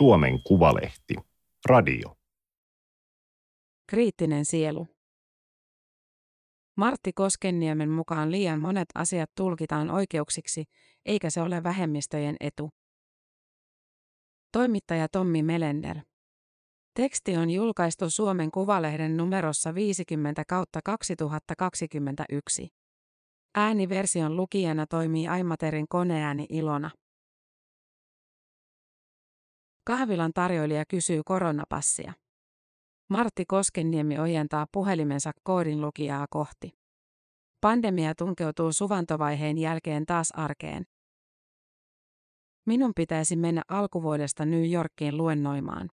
Suomen Kuvalehti. Radio. Kriittinen sielu. Martti Koskenniemen mukaan liian monet asiat tulkitaan oikeuksiksi, eikä se ole vähemmistöjen etu. Toimittaja Tommi Melender. Teksti on julkaistu Suomen Kuvalehden numerossa 50 kautta 2021. Ääniversion lukijana toimii Aimaterin koneääni Ilona. Kahvilan tarjoilija kysyy koronapassia. Martti Koskenniemi ojentaa puhelimensa koodin lukijaa kohti. Pandemia tunkeutuu suvantovaiheen jälkeen taas arkeen. Minun pitäisi mennä alkuvuodesta New Yorkiin luennoimaan.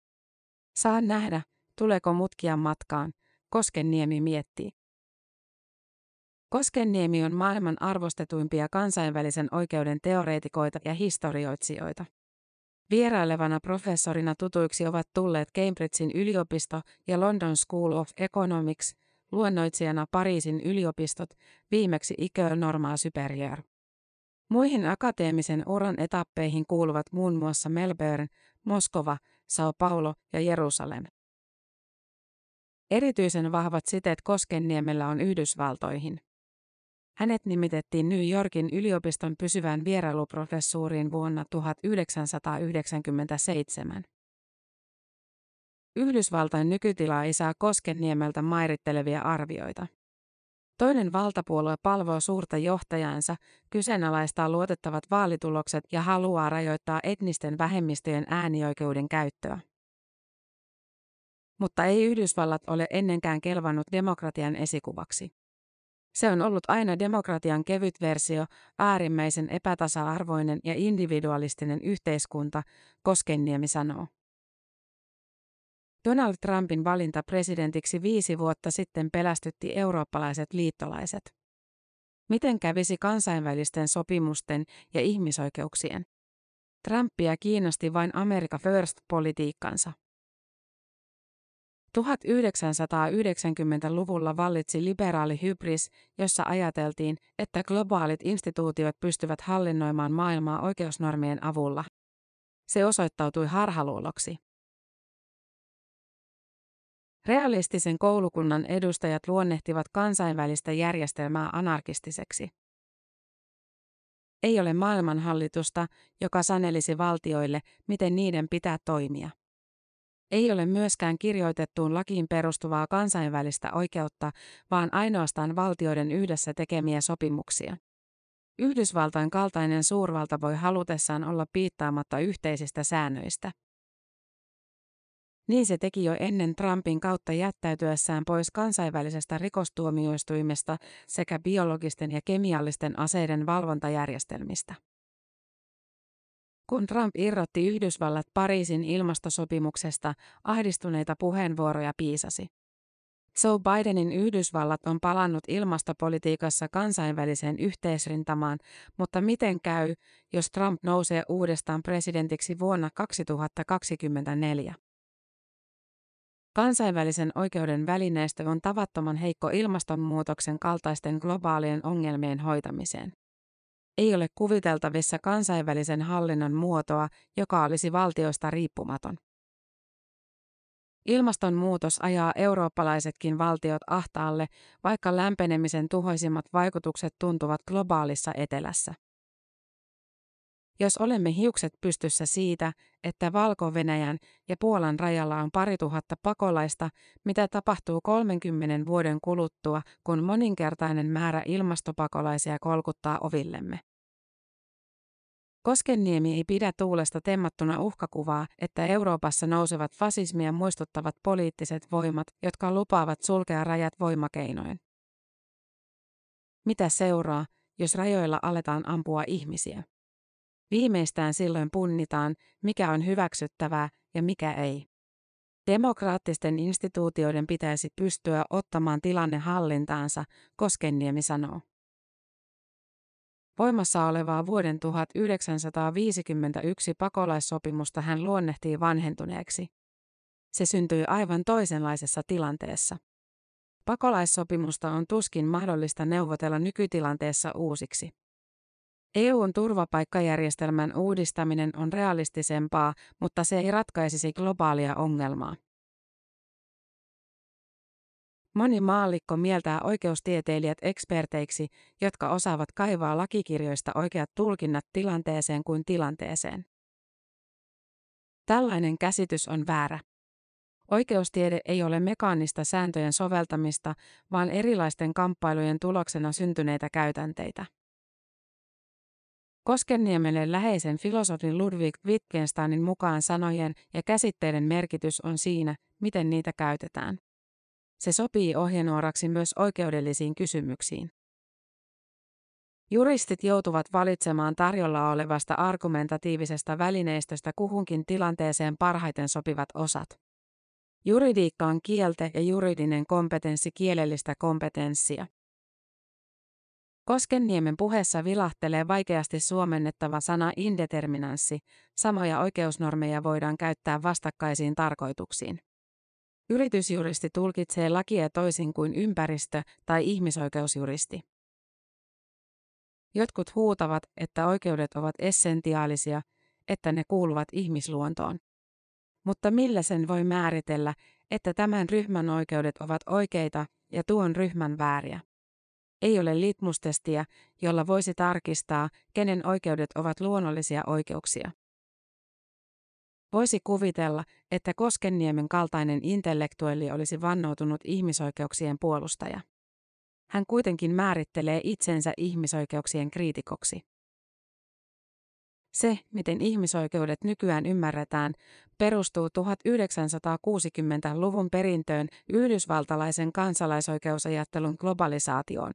Saan nähdä, tuleeko mutkia matkaan, Koskenniemi miettii. Koskenniemi on maailman arvostetuimpia kansainvälisen oikeuden teoreetikoita ja historioitsijoita. Vierailevana professorina tutuiksi ovat tulleet Cambridgein yliopisto ja London School of Economics, luennoitsijana Pariisin yliopistot, viimeksi Icare Normal Superior. Muihin akateemisen uran etappeihin kuuluvat muun muassa Melbourne, Moskova, Sao Paulo ja Jerusalem. Erityisen vahvat siteet Koskenniemellä on Yhdysvaltoihin. Hänet nimitettiin New Yorkin yliopiston pysyvään vierailuprofessuuriin vuonna 1997. Yhdysvaltain nykytila ei saa Koskenniemeltä mairittelevia arvioita. Toinen valtapuolue palvoo suurta johtajansa, kyseenalaistaa luotettavat vaalitulokset ja haluaa rajoittaa etnisten vähemmistöjen äänioikeuden käyttöä. Mutta ei Yhdysvallat ole ennenkään kelvannut demokratian esikuvaksi. Se on ollut aina demokratian kevyt versio, äärimmäisen epätasa-arvoinen ja individualistinen yhteiskunta, Koskenniemi sanoo. Donald Trumpin valinta presidentiksi viisi vuotta sitten pelästytti eurooppalaiset liittolaiset. Miten kävisi kansainvälisten sopimusten ja ihmisoikeuksien? Trumpia kiinnosti vain America First-politiikkansa. 1990-luvulla vallitsi liberaali hybris, jossa ajateltiin, että globaalit instituutiot pystyvät hallinnoimaan maailmaa oikeusnormien avulla. Se osoittautui harhaluuloksi. Realistisen koulukunnan edustajat luonnehtivat kansainvälistä järjestelmää anarkistiseksi. Ei ole maailmanhallitusta, joka sanelisi valtioille, miten niiden pitää toimia. Ei ole myöskään kirjoitettuun lakiin perustuvaa kansainvälistä oikeutta, vaan ainoastaan valtioiden yhdessä tekemiä sopimuksia. Yhdysvaltain kaltainen suurvalta voi halutessaan olla piittaamatta yhteisistä säännöistä. Niin se teki jo ennen Trumpin kautta jättäytyessään pois kansainvälisestä rikostuomioistuimesta sekä biologisten ja kemiallisten aseiden valvontajärjestelmistä. Kun Trump irrotti Yhdysvallat Pariisin ilmastosopimuksesta, ahdistuneita puheenvuoroja piisasi. Joe Bidenin Yhdysvallat on palannut ilmastopolitiikassa kansainväliseen yhteisrintamaan, mutta miten käy, jos Trump nousee uudestaan presidentiksi vuonna 2024? Kansainvälisen oikeuden välineistö on tavattoman heikko ilmastonmuutoksen kaltaisten globaalien ongelmien hoitamiseen. Ei ole kuviteltavissa kansainvälisen hallinnon muotoa, joka olisi valtioista riippumaton. Ilmastonmuutos ajaa eurooppalaisetkin valtiot ahtaalle, vaikka lämpenemisen tuhoisimmat vaikutukset tuntuvat globaalissa etelässä. Jos olemme hiukset pystyssä siitä, että Valko-Venäjän ja Puolan rajalla on pari tuhatta pakolaista, mitä tapahtuu 30 vuoden kuluttua, kun moninkertainen määrä ilmastopakolaisia kolkuttaa ovillemme? Koskenniemi ei pidä tuulesta temmattuna uhkakuvaa, että Euroopassa nousevat fasismia muistuttavat poliittiset voimat, jotka lupaavat sulkea rajat voimakeinoin. Mitä seuraa, jos rajoilla aletaan ampua ihmisiä? Viimeistään silloin punnitaan, mikä on hyväksyttävää ja mikä ei. Demokraattisten instituutioiden pitäisi pystyä ottamaan tilanne hallintaansa, Koskenniemi sanoo. Voimassa olevaa vuoden 1951 pakolaissopimusta hän luonnehtii vanhentuneeksi. Se syntyi aivan toisenlaisessa tilanteessa. Pakolaissopimusta on tuskin mahdollista neuvotella nykytilanteessa uusiksi. EUn turvapaikkajärjestelmän uudistaminen on realistisempaa, mutta se ei ratkaisisi globaalia ongelmaa. Moni maallikko mieltää oikeustieteilijät eksperteiksi, jotka osaavat kaivaa lakikirjoista oikeat tulkinnat tilanteeseen kuin tilanteeseen. Tällainen käsitys on väärä. Oikeustiede ei ole mekaanista sääntöjen soveltamista, vaan erilaisten kamppailujen tuloksena syntyneitä käytänteitä. Koskenniemelle läheisen filosofin Ludwig Wittgensteinin mukaan sanojen ja käsitteiden merkitys on siinä, miten niitä käytetään. Se sopii ohjenuoraksi myös oikeudellisiin kysymyksiin. Juristit joutuvat valitsemaan tarjolla olevasta argumentatiivisesta välineistöstä kuhunkin tilanteeseen parhaiten sopivat osat. Juridiikka on kielte ja juridinen kompetenssi kielellistä kompetenssia. Koskenniemen puheessa vilahtelee vaikeasti suomennettava sana indeterminanssi, samoja oikeusnormeja voidaan käyttää vastakkaisiin tarkoituksiin. Yritysjuristi tulkitsee lakia toisin kuin ympäristö- tai ihmisoikeusjuristi. Jotkut huutavat, että oikeudet ovat essentiaalisia, että ne kuuluvat ihmisluontoon. Mutta millä sen voi määritellä, että tämän ryhmän oikeudet ovat oikeita ja tuon ryhmän vääriä? Ei ole litmustestiä, jolla voisi tarkistaa, kenen oikeudet ovat luonnollisia oikeuksia. Voisi kuvitella, että Koskenniemen kaltainen intellektuelli olisi vannoutunut ihmisoikeuksien puolustaja. Hän kuitenkin määrittelee itsensä ihmisoikeuksien kriitikoksi. Se, miten ihmisoikeudet nykyään ymmärretään, perustuu 1960-luvun perintöön yhdysvaltalaisen kansalaisoikeusajattelun globalisaatioon.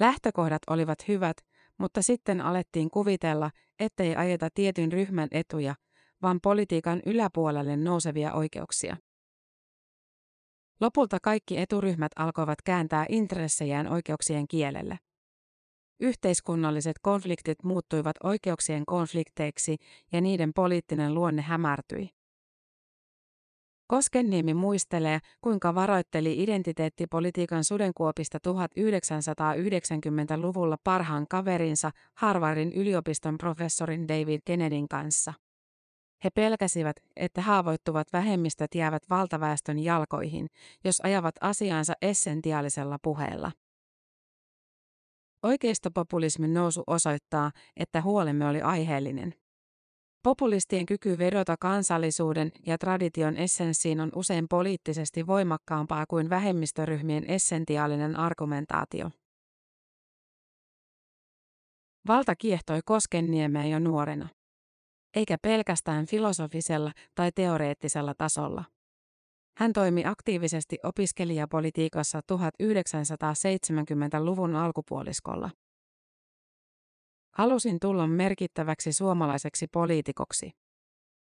Lähtökohdat olivat hyvät, mutta sitten alettiin kuvitella, ettei ajeta tietyn ryhmän etuja, vaan politiikan yläpuolelle nousevia oikeuksia. Lopulta kaikki eturyhmät alkoivat kääntää intressejään oikeuksien kielelle. Yhteiskunnalliset konfliktit muuttuivat oikeuksien konflikteiksi ja niiden poliittinen luonne hämärtyi. Koskenniemi muistelee, kuinka varoitteli identiteettipolitiikan sudenkuopista 1990-luvulla parhaan kaverinsa Harvardin yliopiston professorin David Kennedyn kanssa. He pelkäsivät, että haavoittuvat vähemmistöt jäävät valtaväestön jalkoihin, jos ajavat asiaansa essentiaalisella puheella. Oikeistopopulismin nousu osoittaa, että huolemme oli aiheellinen. Populistien kyky vedota kansallisuuden ja tradition essenssiin on usein poliittisesti voimakkaampaa kuin vähemmistöryhmien essentiaalinen argumentaatio. Valta kiehtoi Koskenniemeä jo nuorena eikä pelkästään filosofisella tai teoreettisella tasolla. Hän toimi aktiivisesti opiskelijapolitiikassa 1970-luvun alkupuoliskolla. Halusin tulla merkittäväksi suomalaiseksi poliitikoksi.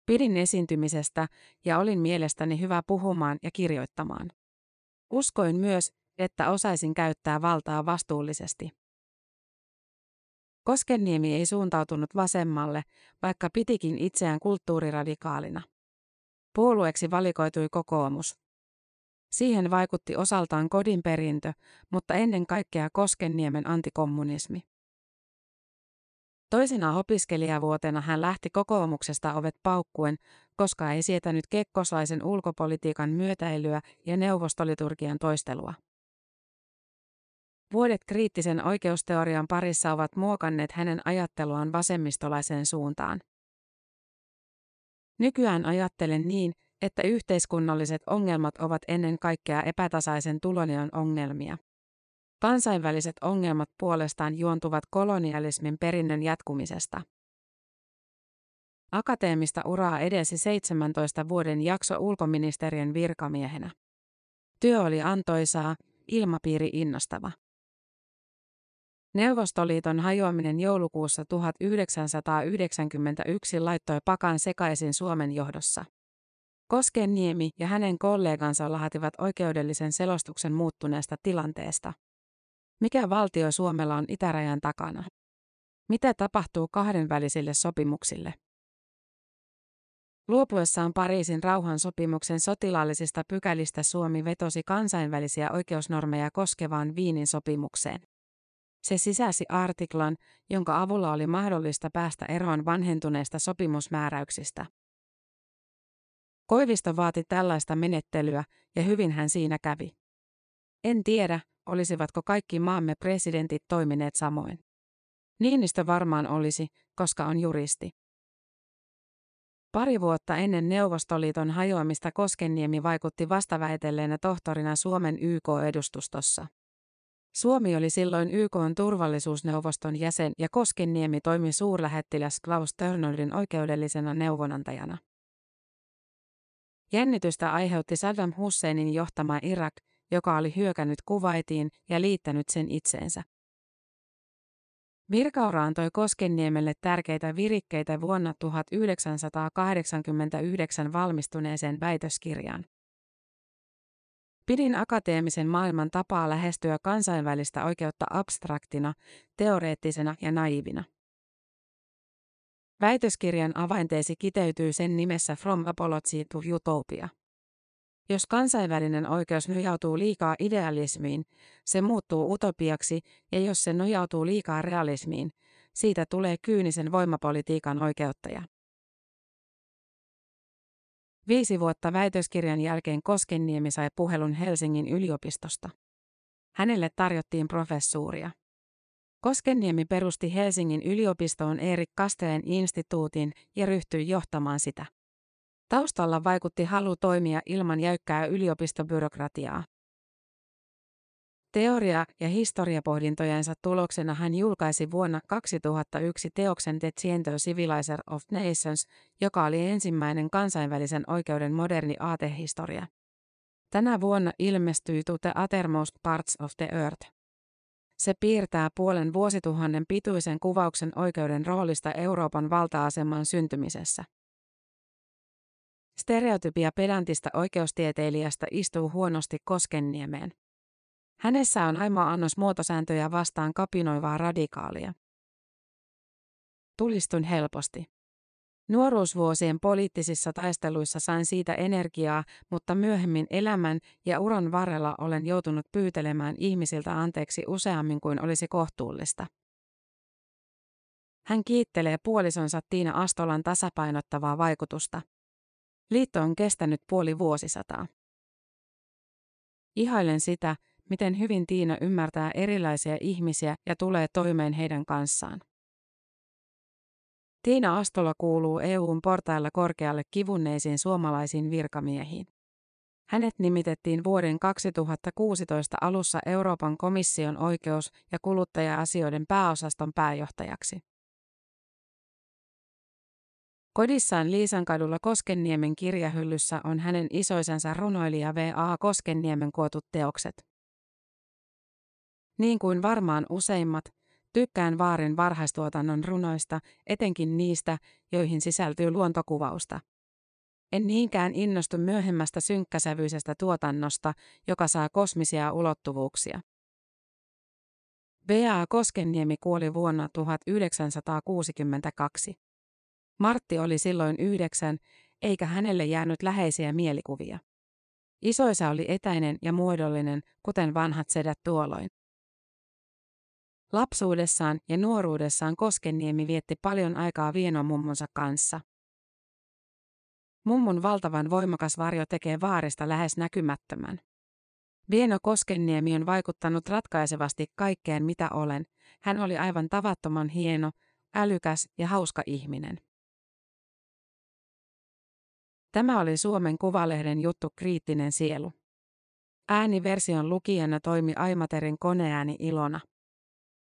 Pidin esiintymisestä ja olin mielestäni hyvä puhumaan ja kirjoittamaan. Uskoin myös, että osaisin käyttää valtaa vastuullisesti. Koskenniemi ei suuntautunut vasemmalle, vaikka pitikin itseään kulttuuriradikaalina. Puolueeksi valikoitui kokoomus. Siihen vaikutti osaltaan kodin perintö, mutta ennen kaikkea Koskenniemen antikommunismi. Toisena opiskelijavuotena hän lähti kokoomuksesta ovet paukkuen, koska ei sietänyt kekkoslaisen ulkopolitiikan myötäilyä ja neuvostoliturgian toistelua. Vuodet kriittisen oikeusteorian parissa ovat muokanneet hänen ajatteluaan vasemmistolaiseen suuntaan. Nykyään ajattelen niin, että yhteiskunnalliset ongelmat ovat ennen kaikkea epätasaisen tulonjaon ongelmia. Kansainväliset ongelmat puolestaan juontuvat kolonialismin perinnön jatkumisesta. Akateemista uraa edesi 17 vuoden jakso ulkoministeriön virkamiehenä. Työ oli antoisaa, ilmapiiri innostava. Neuvostoliiton hajoaminen joulukuussa 1991 laittoi pakan sekaisin Suomen johdossa. Koskenniemi ja hänen kollegansa lahativat oikeudellisen selostuksen muuttuneesta tilanteesta. Mikä valtio Suomella on itärajan takana? Mitä tapahtuu kahdenvälisille sopimuksille? Luopuessaan Pariisin rauhansopimuksen sotilaallisista pykälistä Suomi vetosi kansainvälisiä oikeusnormeja koskevaan Viinin sopimukseen. Se sisäsi artiklan, jonka avulla oli mahdollista päästä eroon vanhentuneista sopimusmääräyksistä. Koivisto vaati tällaista menettelyä, ja hyvin hän siinä kävi. En tiedä, olisivatko kaikki maamme presidentit toimineet samoin. Niinistö varmaan olisi, koska on juristi. Pari vuotta ennen Neuvostoliiton hajoamista Koskenniemi vaikutti vastaväitelleenä tohtorina Suomen YK-edustustossa. Suomi oli silloin YK turvallisuusneuvoston jäsen ja Koskenniemi toimi suurlähettiläs Klaus Törnöldin oikeudellisena neuvonantajana. Jännitystä aiheutti Saddam Husseinin johtama Irak, joka oli hyökännyt Kuwaitiin ja liittänyt sen itseensä. Virkaura antoi Koskenniemelle tärkeitä virikkeitä vuonna 1989 valmistuneeseen väitöskirjaan. Pidin akateemisen maailman tapaa lähestyä kansainvälistä oikeutta abstraktina, teoreettisena ja naivina. Väitöskirjan avainteesi kiteytyy sen nimessä From Apology to Utopia. Jos kansainvälinen oikeus nojautuu liikaa idealismiin, se muuttuu utopiaksi, ja jos se nojautuu liikaa realismiin, siitä tulee kyynisen voimapolitiikan oikeuttaja. Viisi vuotta väitöskirjan jälkeen Koskenniemi sai puhelun Helsingin yliopistosta. Hänelle tarjottiin professuuria. Koskenniemi perusti Helsingin yliopistoon Erik Kasteen instituutin ja ryhtyi johtamaan sitä. Taustalla vaikutti halu toimia ilman jäykkää yliopistobyrokratiaa. Teoria- ja historiapohdintojensa tuloksena hän julkaisi vuonna 2001 teoksen The Ciento Civilizer of Nations, joka oli ensimmäinen kansainvälisen oikeuden moderni aatehistoria. Tänä vuonna ilmestyi To the Uttermost Parts of the Earth. Se piirtää puolen vuosituhannen pituisen kuvauksen oikeuden roolista Euroopan valta-aseman syntymisessä. Stereotypia pedantista oikeustieteilijästä istuu huonosti Koskenniemeen. Hänessä on aima annos muotosääntöjä vastaan kapinoivaa radikaalia. Tulistun helposti. Nuoruusvuosien poliittisissa taisteluissa sain siitä energiaa, mutta myöhemmin elämän ja uran varrella olen joutunut pyytelemään ihmisiltä anteeksi useammin kuin olisi kohtuullista. Hän kiittelee puolisonsa Tiina Astolan tasapainottavaa vaikutusta. Liitto on kestänyt puoli vuosisataa. Ihailen sitä, miten hyvin Tiina ymmärtää erilaisia ihmisiä ja tulee toimeen heidän kanssaan. Tiina Astola kuuluu EUn portailla korkealle kivunneisiin suomalaisiin virkamiehiin. Hänet nimitettiin vuoden 2016 alussa Euroopan komission oikeus- ja kuluttaja-asioiden pääosaston pääjohtajaksi. Kodissaan Liisankadulla Koskenniemen kirjahyllyssä on hänen isoisensa runoilija V.A. Koskenniemen kuotut teokset. Niin kuin varmaan useimmat, tykkään Vaarin varhaistuotannon runoista, etenkin niistä, joihin sisältyy luontokuvausta. En niinkään innostu myöhemmästä synkkäsävyisestä tuotannosta, joka saa kosmisia ulottuvuuksia. V.A. Koskenniemi kuoli vuonna 1962. Martti oli silloin yhdeksän, eikä hänelle jäänyt läheisiä mielikuvia. Isoisa oli etäinen ja muodollinen, kuten vanhat sedät tuolloin. Lapsuudessaan ja nuoruudessaan Koskenniemi vietti paljon aikaa mummonsa kanssa. Mummun valtavan voimakas varjo tekee vaarista lähes näkymättömän. Vieno Koskenniemi on vaikuttanut ratkaisevasti kaikkeen mitä olen. Hän oli aivan tavattoman hieno, älykäs ja hauska ihminen. Tämä oli Suomen Kuvalehden juttu Kriittinen sielu. Ääniversion lukijana toimi Aimaterin koneääni Ilona.